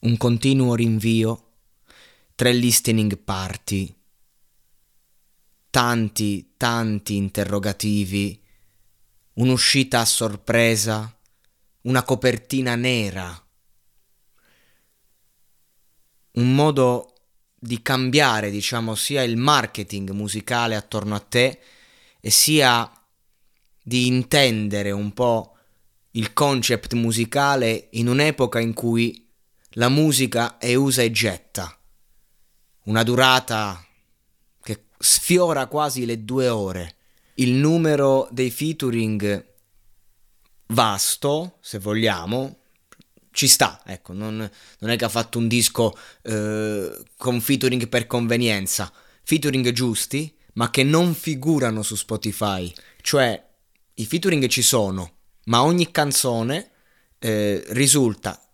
un continuo rinvio, tre listening party, tanti, tanti interrogativi, un'uscita a sorpresa, una copertina nera, un modo di cambiare, diciamo, sia il marketing musicale attorno a te e sia di intendere un po' il concept musicale in un'epoca in cui la musica è usa e getta, una durata che sfiora quasi le due ore, il numero dei featuring vasto, se vogliamo, ci sta, ecco, non, non, è che ha fatto un disco eh, con featuring per convenienza, featuring giusti, ma che non figurano su Spotify, cioè i featuring ci sono, ma ogni canzone eh, risulta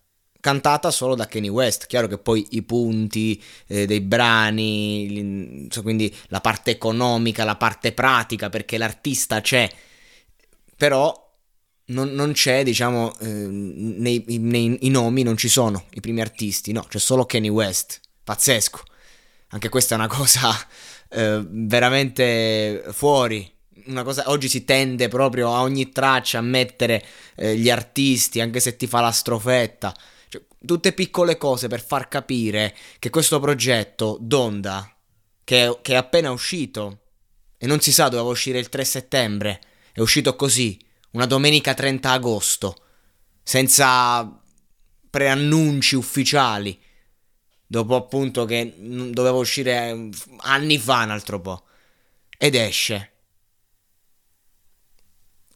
cantata solo da Kanye West. Chiaro che poi i punti eh, dei brani, quindi la parte economica, la parte pratica, perché l'artista c'è, però non, non c'è, diciamo, eh, nei, nei, i nomi non ci sono i primi artisti, no, c'è solo Kanye West. Pazzesco. Anche questa è una cosa eh, veramente fuori cosa, oggi si tende proprio a ogni traccia a mettere eh, gli artisti, anche se ti fa la strofetta. Tutte piccole cose per far capire che questo progetto Donda, che, che è appena uscito, e non si sa doveva uscire il 3 settembre, è uscito così, una domenica 30 agosto, senza preannunci ufficiali, dopo appunto che doveva uscire eh, anni fa un altro po'. Ed esce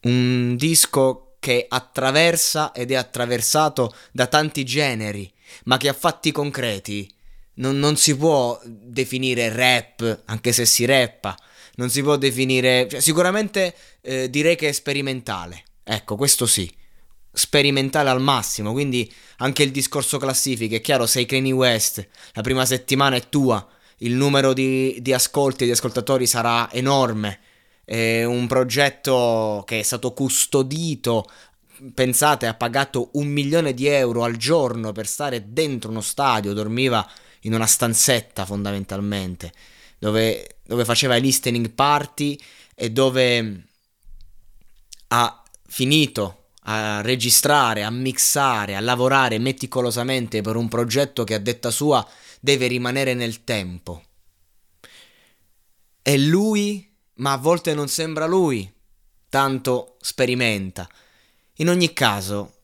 un disco che attraversa ed è attraversato da tanti generi, ma che ha fatti concreti. Non, non si può definire rap, anche se si rappa, non si può definire... Cioè, sicuramente eh, direi che è sperimentale, ecco, questo sì, sperimentale al massimo, quindi anche il discorso classifiche, è chiaro, sei Kanye West, la prima settimana è tua, il numero di, di ascolti e di ascoltatori sarà enorme, è un progetto che è stato custodito pensate, ha pagato un milione di euro al giorno per stare dentro uno stadio, dormiva in una stanzetta fondamentalmente, dove, dove faceva i listening party e dove ha finito a registrare, a mixare, a lavorare meticolosamente per un progetto che a detta sua deve rimanere nel tempo. E lui ma a volte non sembra lui, tanto sperimenta. In ogni caso,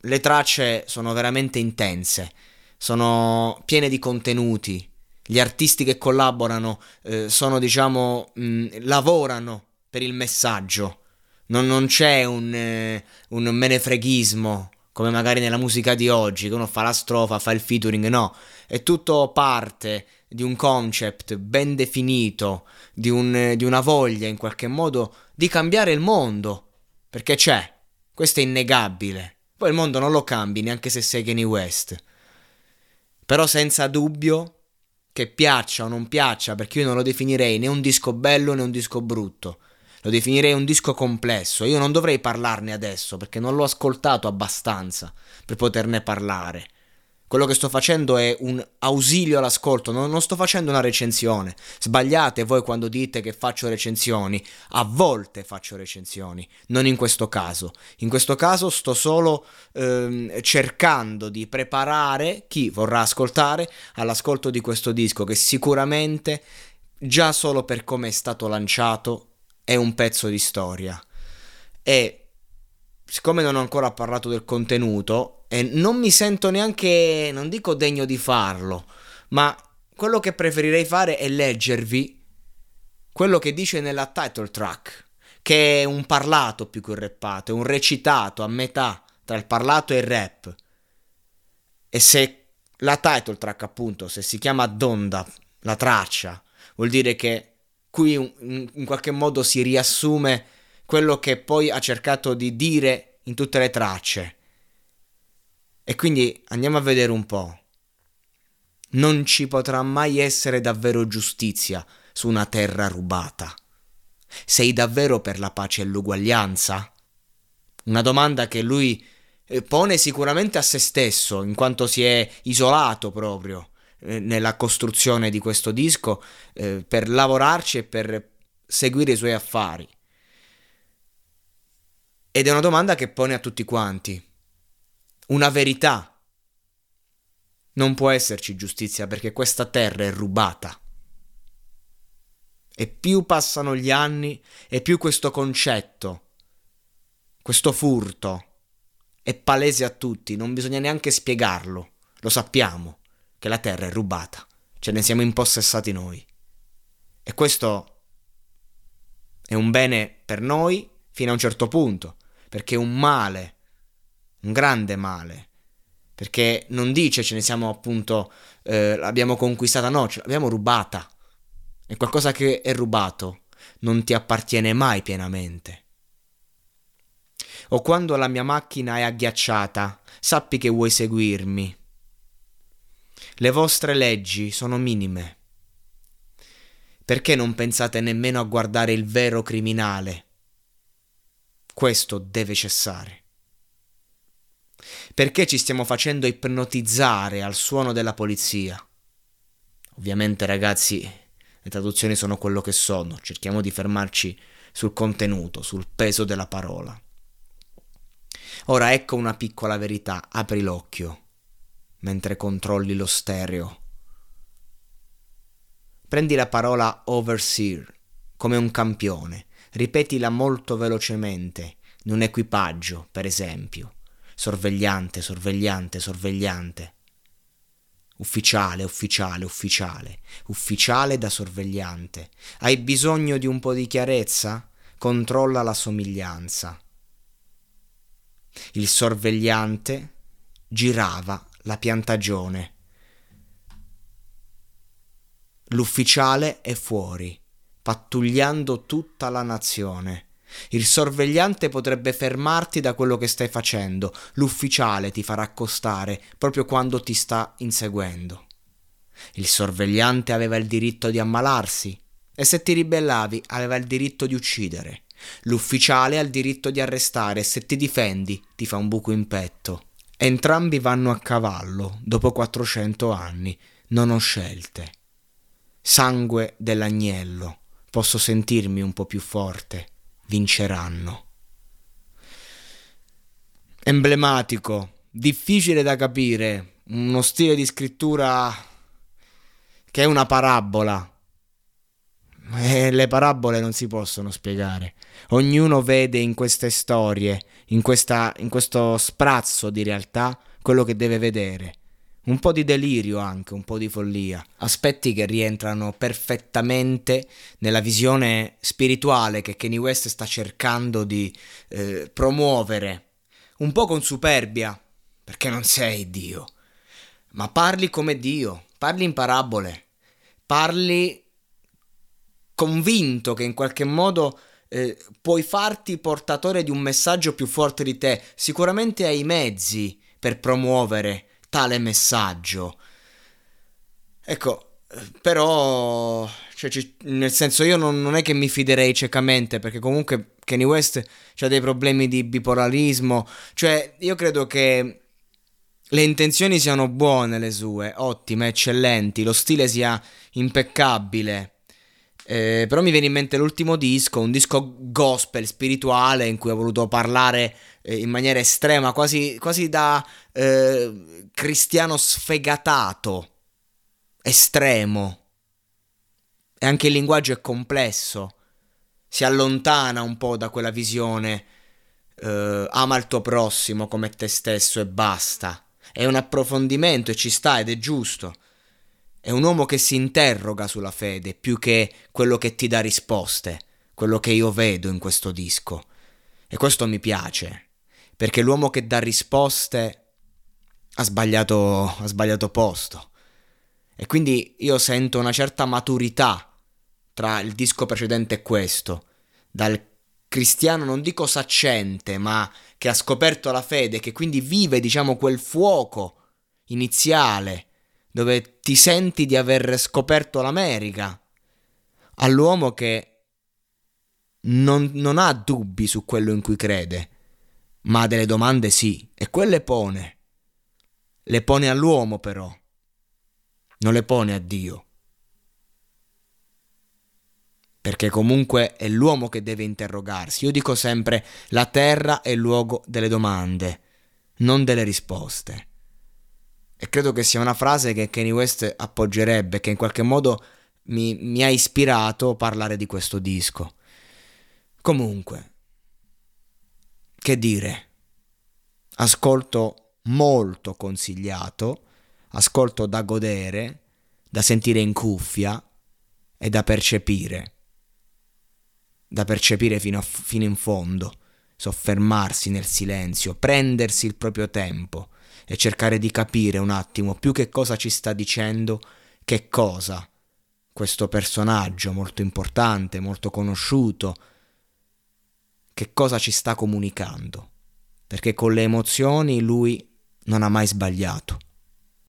le tracce sono veramente intense, sono piene di contenuti, gli artisti che collaborano eh, sono, diciamo, mh, mm, lavorano per il messaggio, non, non c'è un, eh, un menefreghismo come magari nella musica di oggi, che uno fa la strofa, fa il featuring, no, è tutto parte di un concept ben definito, di, un, di una voglia in qualche modo di cambiare il mondo, perché c'è, questo è innegabile. Poi il mondo non lo cambi neanche se sei Kanye West. Però senza dubbio che piaccia o non piaccia, perché io non lo definirei né un disco bello né un disco brutto. Lo definirei un disco complesso. Io non dovrei parlarne adesso perché non l'ho ascoltato abbastanza per poterne parlare. Quello che sto facendo è un ausilio all'ascolto, non, non, sto facendo una recensione. Sbagliate voi quando dite che faccio recensioni. A volte faccio recensioni, non in questo caso. In questo caso sto solo ehm, cercando di preparare chi vorrà ascoltare all'ascolto di questo disco che sicuramente già solo per come è stato lanciato è un pezzo di storia. E siccome non ho ancora parlato del contenuto e non mi sento neanche, non dico degno di farlo, ma quello che preferirei fare è leggervi quello che dice nella title track, che è un parlato più che un rappato, è un recitato a metà tra il parlato e il rap. E se la title track, appunto, se si chiama Donda, la traccia, vuol dire che qui in qualche modo si riassume quello che poi ha cercato di dire in tutte le tracce. E quindi andiamo a vedere un po'. Non ci potrà mai essere davvero giustizia su una terra rubata. Sei davvero per la pace e l'uguaglianza? Una domanda che lui eh, pone sicuramente a se stesso, in quanto si è isolato proprio eh, nella costruzione di questo disco eh, per lavorarci e per seguire i suoi affari. Ed è una domanda che pone a tutti quanti. Una verità. Non può esserci giustizia perché questa terra è rubata. E più passano gli anni e più questo concetto, questo furto, è palese a tutti, non bisogna neanche spiegarlo, lo sappiamo che la terra è rubata, ce ne siamo impossessati noi. E questo è un bene per noi fino a un certo punto, perché è un male, un grande male, perché non dice ce ne siamo appunto, eh, l'abbiamo conquistata, no, ce l'abbiamo rubata. E qualcosa che è rubato non ti appartiene mai pienamente o quando la mia macchina è agghiacciata, sappi che vuoi seguirmi. Le vostre leggi sono minime. Perché non pensate nemmeno a guardare il vero criminale? Questo deve cessare. Perché ci stiamo facendo ipnotizzare al suono della polizia? Ovviamente ragazzi, le traduzioni sono quello che sono, cerchiamo di fermarci sul contenuto, sul peso della parola. Ora ecco una piccola verità, apri l'occhio mentre controlli lo stereo. Prendi la parola overseer come un campione, ripetila molto velocemente, in un equipaggio, per esempio. Sorvegliante, sorvegliante, sorvegliante. Ufficiale, ufficiale, ufficiale, ufficiale da sorvegliante. Hai bisogno di un po' di chiarezza? Controlla la somiglianza. Il sorvegliante girava la piantagione. L'ufficiale è fuori, pattugliando tutta la nazione. Il sorvegliante potrebbe fermarti da quello che stai facendo, l'ufficiale ti farà accostare proprio quando ti sta inseguendo. Il sorvegliante aveva il diritto di ammalarsi e se ti ribellavi aveva il diritto di uccidere. L'ufficiale ha il diritto di arrestare e se ti difendi ti fa un buco in petto. Entrambi vanno a cavallo, dopo 400 anni. Non ho scelte. Sangue dell'agnello. Posso sentirmi un po' più forte. Vinceranno. Emblematico, difficile da capire, uno stile di scrittura che è una parabola, eh, le parabole non si possono spiegare. Ognuno vede in queste storie, in, questa, in questo sprazzo di realtà, quello che deve vedere. Un po' di delirio anche, un po' di follia. Aspetti che rientrano perfettamente nella visione spirituale che Kanye West sta cercando di eh, promuovere. Un po' con superbia, perché non sei Dio. Ma parli come Dio, parli in parabole, parli convinto che in qualche modo eh, puoi farti portatore di un messaggio più forte di te, sicuramente hai i mezzi per promuovere tale messaggio. Ecco, però, cioè, nel senso, io non, non, è che mi fiderei ciecamente, perché comunque Kanye West ha dei problemi di bipolarismo, cioè, io credo che le intenzioni siano buone le sue, ottime, eccellenti, lo stile sia impeccabile. Eh, però mi viene in mente l'ultimo disco, un disco gospel spirituale in cui ho voluto parlare eh, in maniera estrema, quasi, quasi da eh, cristiano sfegatato, estremo. E anche il linguaggio è complesso, si allontana un po' da quella visione eh, ama il tuo prossimo come te stesso e basta. È un approfondimento e ci sta ed è giusto. È un uomo che si interroga sulla fede più che quello che ti dà risposte, quello che io vedo in questo disco. E questo mi piace, perché l'uomo che dà risposte ha sbagliato, ha sbagliato posto. E quindi io sento una certa maturità tra il disco precedente e questo, dal cristiano non dico saccente, ma che ha scoperto la fede, che quindi vive, diciamo, quel fuoco iniziale dove ti senti di aver scoperto l'America, all'uomo che non, non ha dubbi su quello in cui crede, ma delle domande sì, e quelle pone. Le pone all'uomo però, non le pone a Dio. Perché comunque è l'uomo che deve interrogarsi. Io dico sempre, la terra è il luogo delle domande, non delle risposte. E credo che sia una frase che Kanye West appoggerebbe, che in qualche modo mi, mi ha ispirato a parlare di questo disco. Comunque, che dire? Ascolto molto consigliato, ascolto da godere, da sentire in cuffia e da percepire, da percepire fino, a, fino in fondo, soffermarsi nel silenzio, prendersi il proprio tempo e cercare di capire un attimo più che cosa ci sta dicendo, che cosa questo personaggio molto importante, molto conosciuto, che cosa ci sta comunicando, perché con le emozioni lui non ha mai sbagliato.